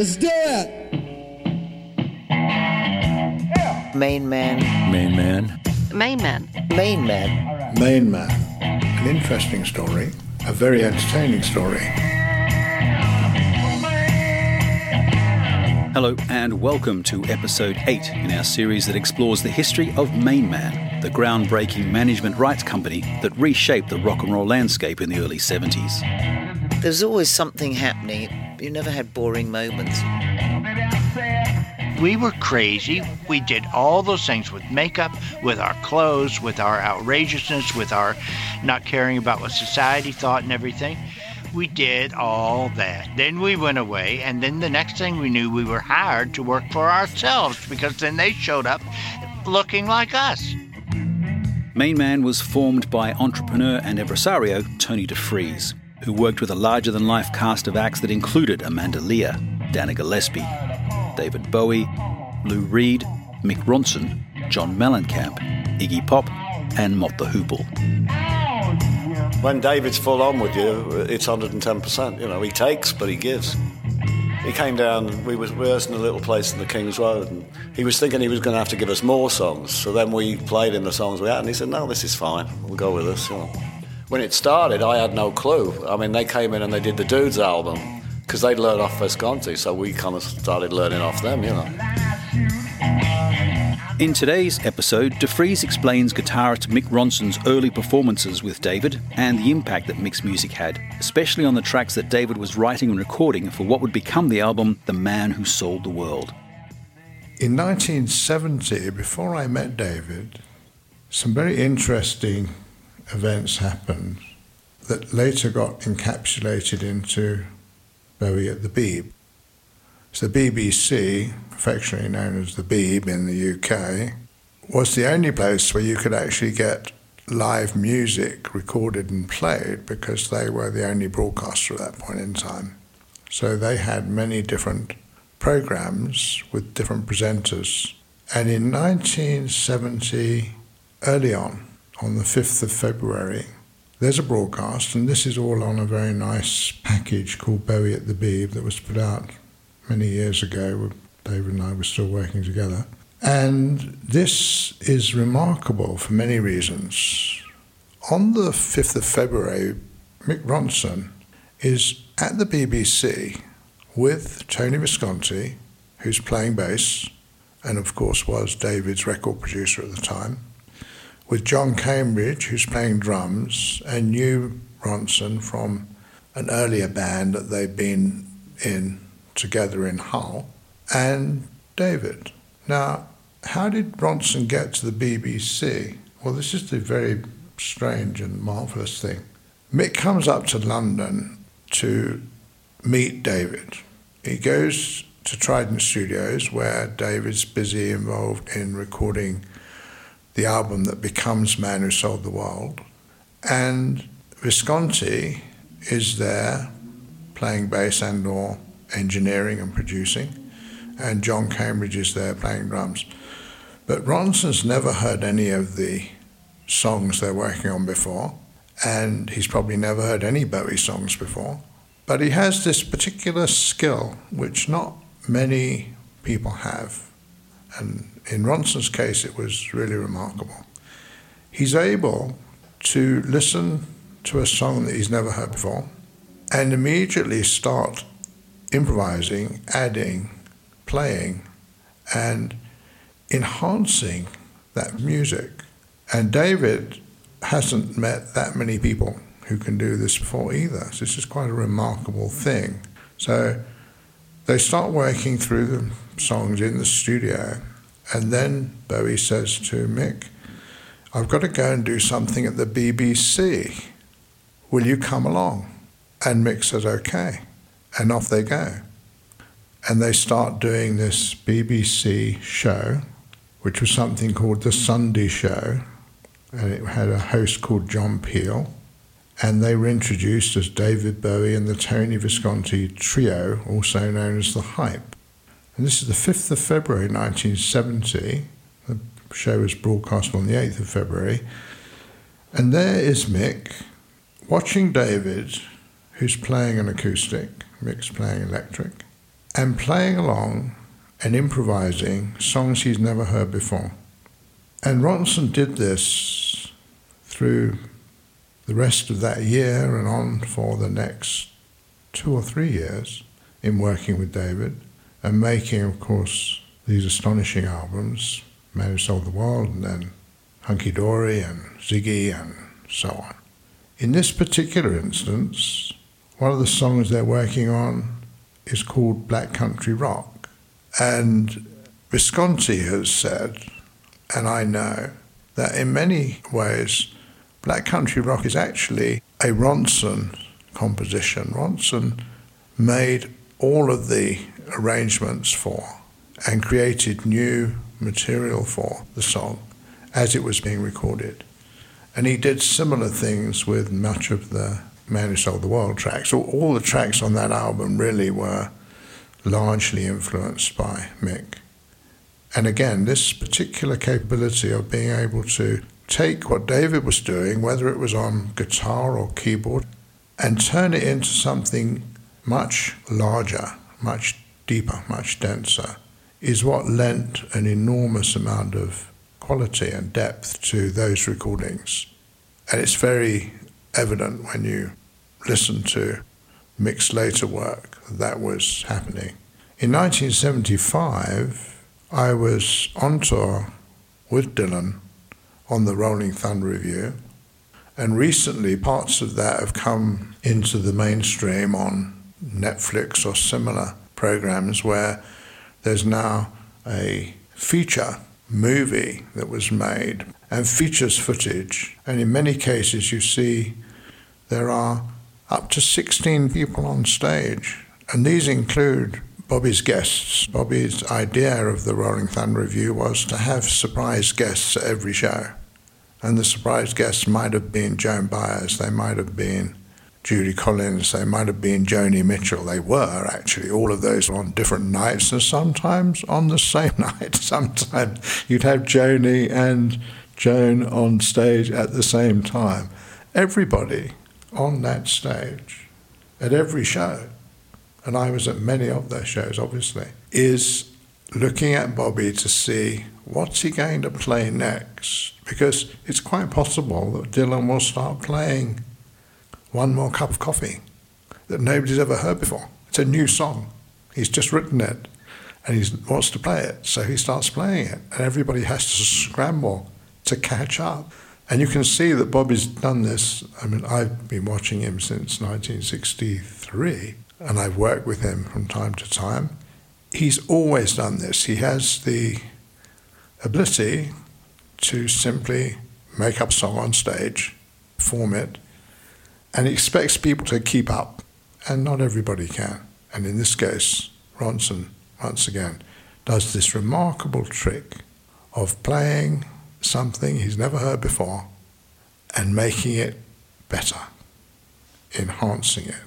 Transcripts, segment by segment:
Let's do it. Main man. Main man. Main man. Main man. Main Man. An interesting story, a very entertaining story. Hello, and welcome to episode 8 in our series that explores the history of Main Man, the groundbreaking management rights company that reshaped the rock and roll landscape in the early 70s. There's always something happening. You never had boring moments. We were crazy. We did all those things with makeup, with our clothes, with our outrageousness, with our not caring about what society thought and everything. We did all that. Then we went away, and then the next thing we knew, we were hired to work for ourselves because then they showed up looking like us. Main Man was formed by entrepreneur and impresario Tony DeFries, who worked with a larger than life cast of acts that included Amanda Lear, Dana Gillespie, David Bowie, Lou Reed, Mick Ronson, John Mellencamp, Iggy Pop, and Mott the Hoople. When David's full on with you, it's 110%. You know, he takes, but he gives. He came down, we were rehearsing a little place in the King's Road, and he was thinking he was going to have to give us more songs. So then we played him the songs we had, and he said, No, this is fine. We'll go with this. You know. When it started, I had no clue. I mean, they came in and they did the Dudes album because they'd learned off Visconti, so we kind of started learning off them, you know. In today's episode, DeFries explains guitarist Mick Ronson's early performances with David and the impact that Mick's music had, especially on the tracks that David was writing and recording for what would become the album The Man Who Sold the World. In 1970, before I met David, some very interesting events happened that later got encapsulated into Bowie at the Beeb. So the BBC, affectionately known as the Beeb in the UK, was the only place where you could actually get live music recorded and played because they were the only broadcaster at that point in time. So they had many different programs with different presenters. And in 1970, early on, on the 5th of February, there's a broadcast, and this is all on a very nice package called Bowie at the Beeb that was put out many years ago. David and I were still working together. And this is remarkable for many reasons. On the 5th of February, Mick Ronson is at the BBC with Tony Visconti, who's playing bass, and of course was David's record producer at the time, with John Cambridge, who's playing drums, and knew Ronson from an earlier band that they'd been in together in Hull, and David. Now, how did Ronson get to the BBC? Well, this is the very strange and marvellous thing. Mick comes up to London to meet David. He goes to Trident Studios, where David's busy involved in recording the album that becomes Man Who Sold the World. And Visconti is there playing bass and or engineering and producing, and John Cambridge is there playing drums. But Ronson's never heard any of the songs they're working on before, and he's probably never heard any Bowie songs before. But he has this particular skill which not many people have. And in Ronson's case, it was really remarkable. He's able to listen to a song that he's never heard before and immediately start improvising, adding, playing, and enhancing that music. And David hasn't met that many people who can do this before either. So this is quite a remarkable thing. So they start working through the songs in the studio, and then Bowie says to Mick, I've got to go and do something at the BBC. Will you come along? And Mick says, okay. And off they go. And they start doing this BBC show, which was something called The Sunday Show. And it had a host called John Peel. And they were introduced as David Bowie and the Tony Visconti Trio, also known as The Hype. And this is the 5th of February 1970. The show was broadcast on the 8th of February. And there is Mick watching David, who's playing an acoustic, Mick's playing electric, and playing along and improvising songs he's never heard before. And Ronson did this through the rest of that year and on for the next two or three years in working with David and making, of course, these astonishing albums, Man Who Sold the World and then Hunky Dory and Ziggy and so on. In this particular instance, one of the songs they're working on is called Black Country Rock. And Visconti has said, and I know, that in many ways, Black Country Rock is actually a Ronson composition. Ronson made all of the arrangements for and created new material for the song as it was being recorded. And he did similar things with much of the Man Who Sold the World tracks. All, all the tracks on that album really were largely influenced by Mick. And again, this particular capability of being able to take what David was doing, whether it was on guitar or keyboard, and turn it into something much larger, much deeper, much denser, is what lent an enormous amount of quality and depth to those recordings. And it's very evident when you listen to Mick's later work that, was happening. In 1975, I was on tour with Dylan on the Rolling Thunder Revue, and recently parts of that have come into the mainstream on Netflix or similar programs where there's now a feature movie that was made and features footage. And in many cases, you see there are up to 16 people on stage. And these include Bobby's guests. Bobby's idea of the Rolling Thunder Revue was to have surprise guests at every show. And the surprise guests might have been Joan Baez, they might have been Judy Collins, they might have been Joni Mitchell. They were actually all of those on different nights and sometimes on the same night. Sometimes you'd have Joni and Joan on stage at the same time. Everybody on that stage at every show, and I was at many of those shows obviously, is looking at Bobby to see what's he going to play next. Because it's quite possible that Dylan will start playing one more cup of coffee that nobody's ever heard before. It's a new song. He's just written it and he wants to play it. So he starts playing it and everybody has to scramble to catch up. And you can see that Bobby's done this. I mean, I've been watching him since 1963 and I've worked with him from time to time. He's always done this. He has the ability to simply make up a song on stage, perform it, and expects people to keep up, and not everybody can. And in this case, Ronson, once again, does this remarkable trick of playing something he's never heard before and making it better, enhancing it.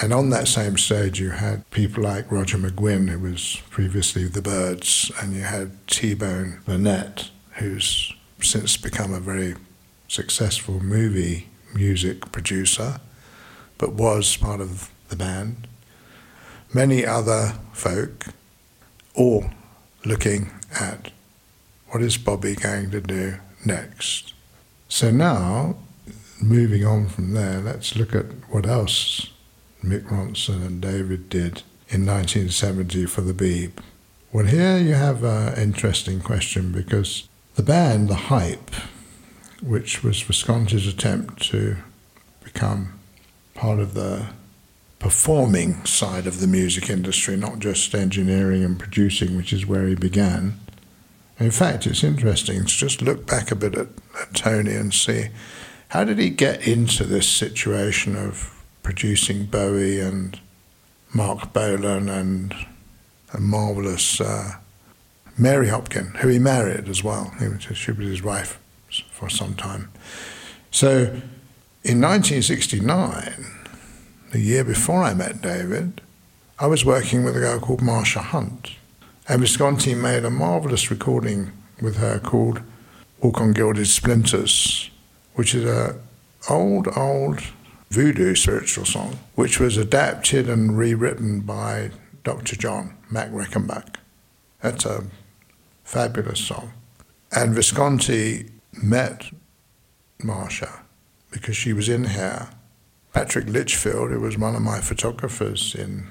And on that same stage, you had people like Roger McGuinn, who was previously The Byrds, and you had T Bone Burnett, who's since become a very successful movie music producer, but was part of the band. Many other folk, all looking at what is Bobby going to do next. So now, moving on from there, let's look at what else Mick Ronson and David did in 1970 for the Beeb. Well, here you have an interesting question because the band, The Hype, which was Visconti's attempt to become part of the performing side of the music industry, not just engineering and producing, which is where he began. In fact, it's interesting to just look back a bit at, at Tony and see how did he get into this situation of producing Bowie and Marc Bolan and a marvelous uh, Mary Hopkin, who he married as well. She was his wife for some time. So in 1969, the year before I met David, I was working with a girl called Marsha Hunt. And Visconti made a marvelous recording with her called Walk on Gilded Splinters, which is a old, old voodoo spiritual song, which was adapted and rewritten by Dr. John, Mac Rebennack. That's a fabulous song. And Visconti met Marsha because she was in here. Patrick Lichfield, who was one of my photographers in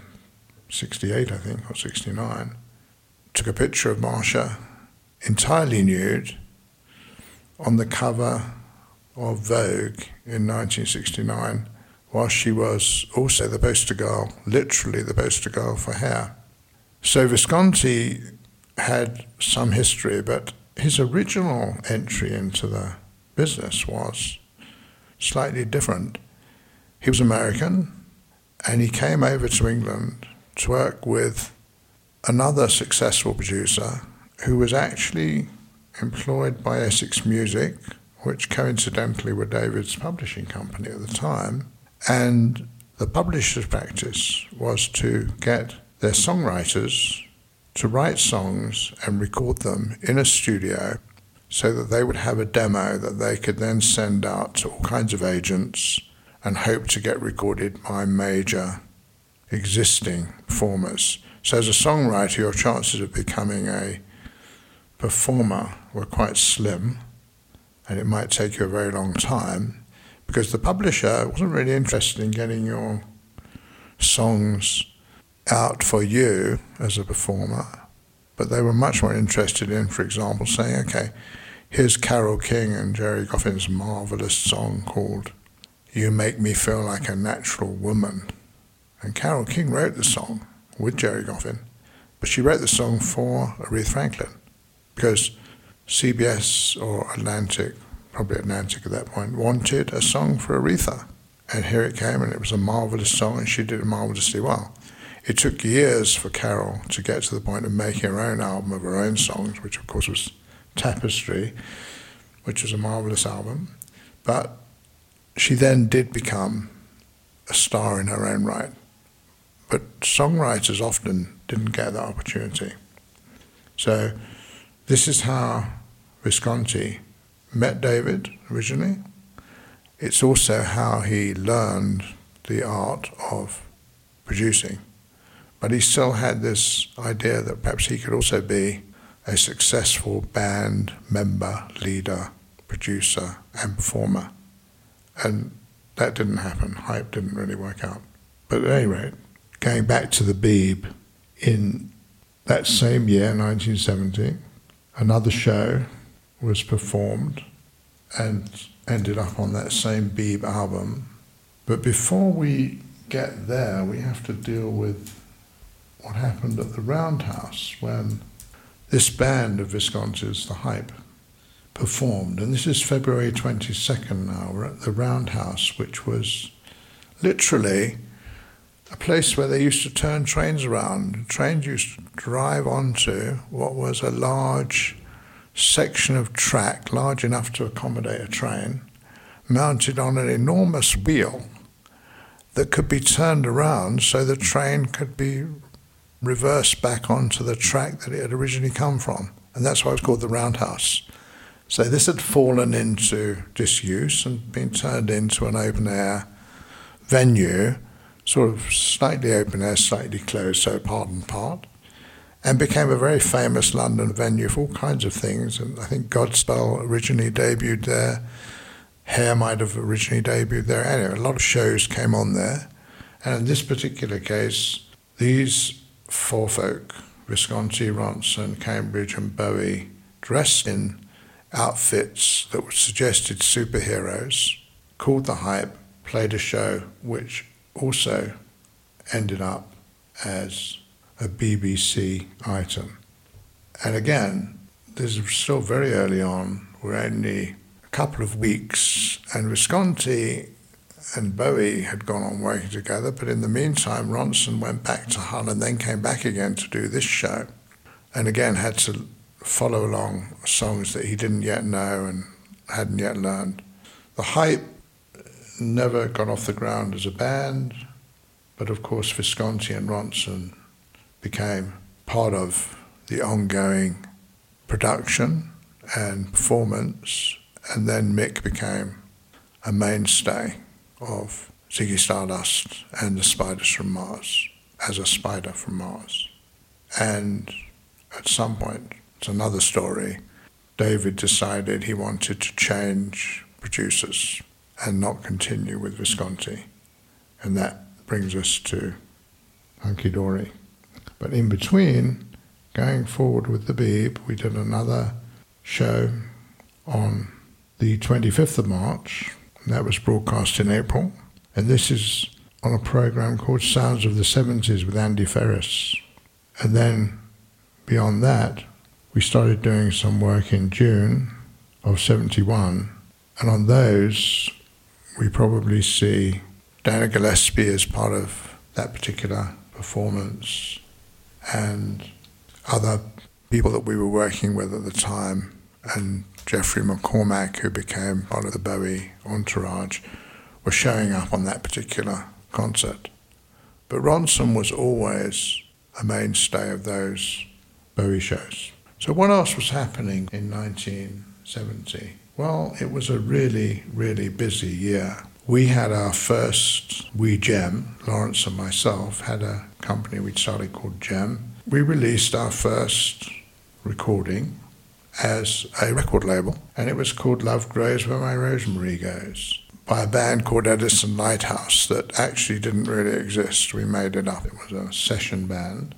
68, I think, or 69, took a picture of Marsha entirely nude on the cover of Vogue in 1969, while she was also the poster girl, literally the poster girl for hair. So Visconti had some history, but his original entry into the business was slightly different. He was American and he came over to England to work with another successful producer who was actually employed by Essex Music, which coincidentally were David's publishing company at the time. And the publisher's practice was to get their songwriters to write songs and record them in a studio so that they would have a demo that they could then send out to all kinds of agents and hope to get recorded by major existing performers. So, as a songwriter, your chances of becoming a performer were quite slim, and it might take you a very long time because the publisher wasn't really interested in getting your songs out for you as a performer, but they were much more interested in, for example, saying, okay, here's Carole King and Gerry Goffin's marvelous song called You Make Me Feel Like a Natural Woman. And Carole King wrote the song with Gerry Goffin, but she wrote the song for Aretha Franklin because CBS or Atlantic, probably Atlantic at that point, wanted a song for Aretha. And here it came, and it was a marvelous song, and she did it marvelously well. It took years for Carole to get to the point of making her own album of her own songs, which of course was Tapestry, which was a marvelous album. But she then did become a star in her own right. But songwriters often didn't get that opportunity. So this is how Visconti met David originally. It's also how he learned the art of producing. But he still had this idea that perhaps he could also be a successful band member, leader, producer, and performer. And that didn't happen. Hype didn't really work out. But at any rate, going back to the Beeb, in that same year, 1970, another show was performed and ended up on that same Beeb album. But before we get there, we have to deal with what happened at the Roundhouse when this band of Visconti's, The Hype, performed. And this is February 22nd now. We're at the Roundhouse, which was literally a place where they used to turn trains around. Trains used to drive onto what was a large section of track, large enough to accommodate a train, mounted on an enormous wheel that could be turned around so the train could be reversed back onto the track that it had originally come from. And that's why it's called the Roundhouse. So this had fallen into disuse and been turned into an open air venue sort of slightly open air, slightly closed, so part and part, and became a very famous London venue for all kinds of things. And I think Godspell originally debuted there. Hair might have originally debuted there. Anyway, a lot of shows came on there. And in this particular case, these four folk, Visconti, Ronson, Cambridge, and Bowie, dressed in outfits that suggested superheroes, called the hype, played a show which also ended up as a BBC item. And again, this is still very early on. We're only a couple of weeks, and Visconti and Bowie had gone on working together, but in the meantime, Ronson went back to Hull and then came back again to do this show, and again had to follow along songs that he didn't yet know and hadn't yet learned. The hype never got off the ground as a band, but of course Visconti and Ronson became part of the ongoing production and performance, and then Mick became a mainstay of Ziggy Stardust and the Spiders from Mars. as a spider from Mars. And at some point, it's another story, David decided he wanted to change producers and not continue with Visconti. And that brings us to Hunky Dory. But in between, going forward with the Beeb, we did another show on the 25th of March. That was broadcast in April. And this is on a program called Sounds of the 70s with Andy Ferris. And then beyond that, we started doing some work in June of 71. And on those, we probably see Dana Gillespie as part of that particular performance and other people that we were working with at the time and Geoffrey MacCormack, who became part of the Bowie entourage, were showing up on that particular concert. But Ronson was always a mainstay of those Bowie shows. So, what else was happening in 1970? Well, it was a really, really busy year. We had our first We Gem, Lawrence and myself had a company we started called Gem. We released our first recording as a record label, and it was called Love Grows Where My Rosemary Goes by a band called Edison Lighthouse that actually didn't really exist. We made it up. It was a session band,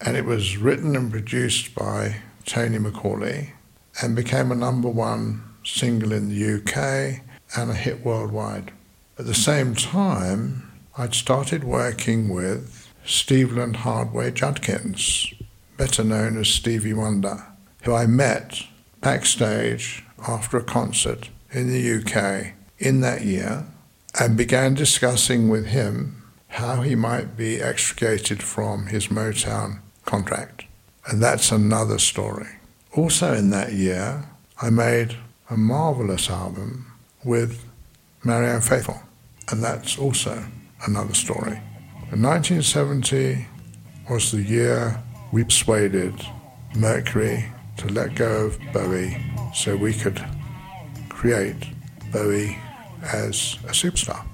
and it was written and produced by Tony Macaulay and became a number one single in the UK and a hit worldwide. At the same time, I'd started working with Steveland Hardaway Judkins, better known as Stevie Wonder who I met backstage after a concert in the UK in that year and began discussing with him how he might be extricated from his Motown contract. And that's another story. Also, in that year, I made a marvelous album with Marianne Faithfull, and that's also another story. And 1970 was the year we persuaded Mercury to let go of Bowie so we could create Bowie as a superstar.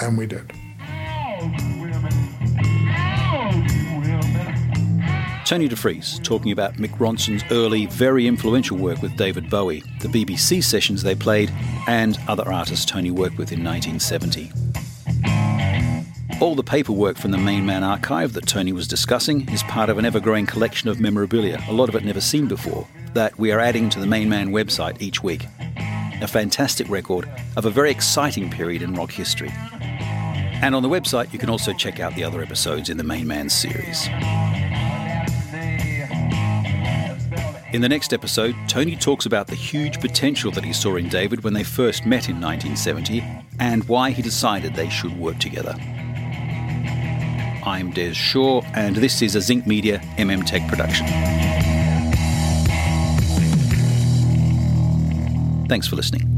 And we did. Tony DeFries talking about Mick Ronson's early, very influential work with David Bowie, the BBC sessions they played, and other artists Tony worked with in 1970. All the paperwork from the Main Man archive that Tony was discussing is part of an ever growing collection of memorabilia, a lot of it never seen before, that we are adding to the Main Man website each week. A fantastic record of a very exciting period in rock history. And on the website, you can also check out the other episodes in the Main Man series. In the next episode, Tony talks about the huge potential that he saw in David when they first met in 1970 and why he decided they should work together. I'm Des Shaw, and this is a Zinc Media MM Tech production. Thanks for listening.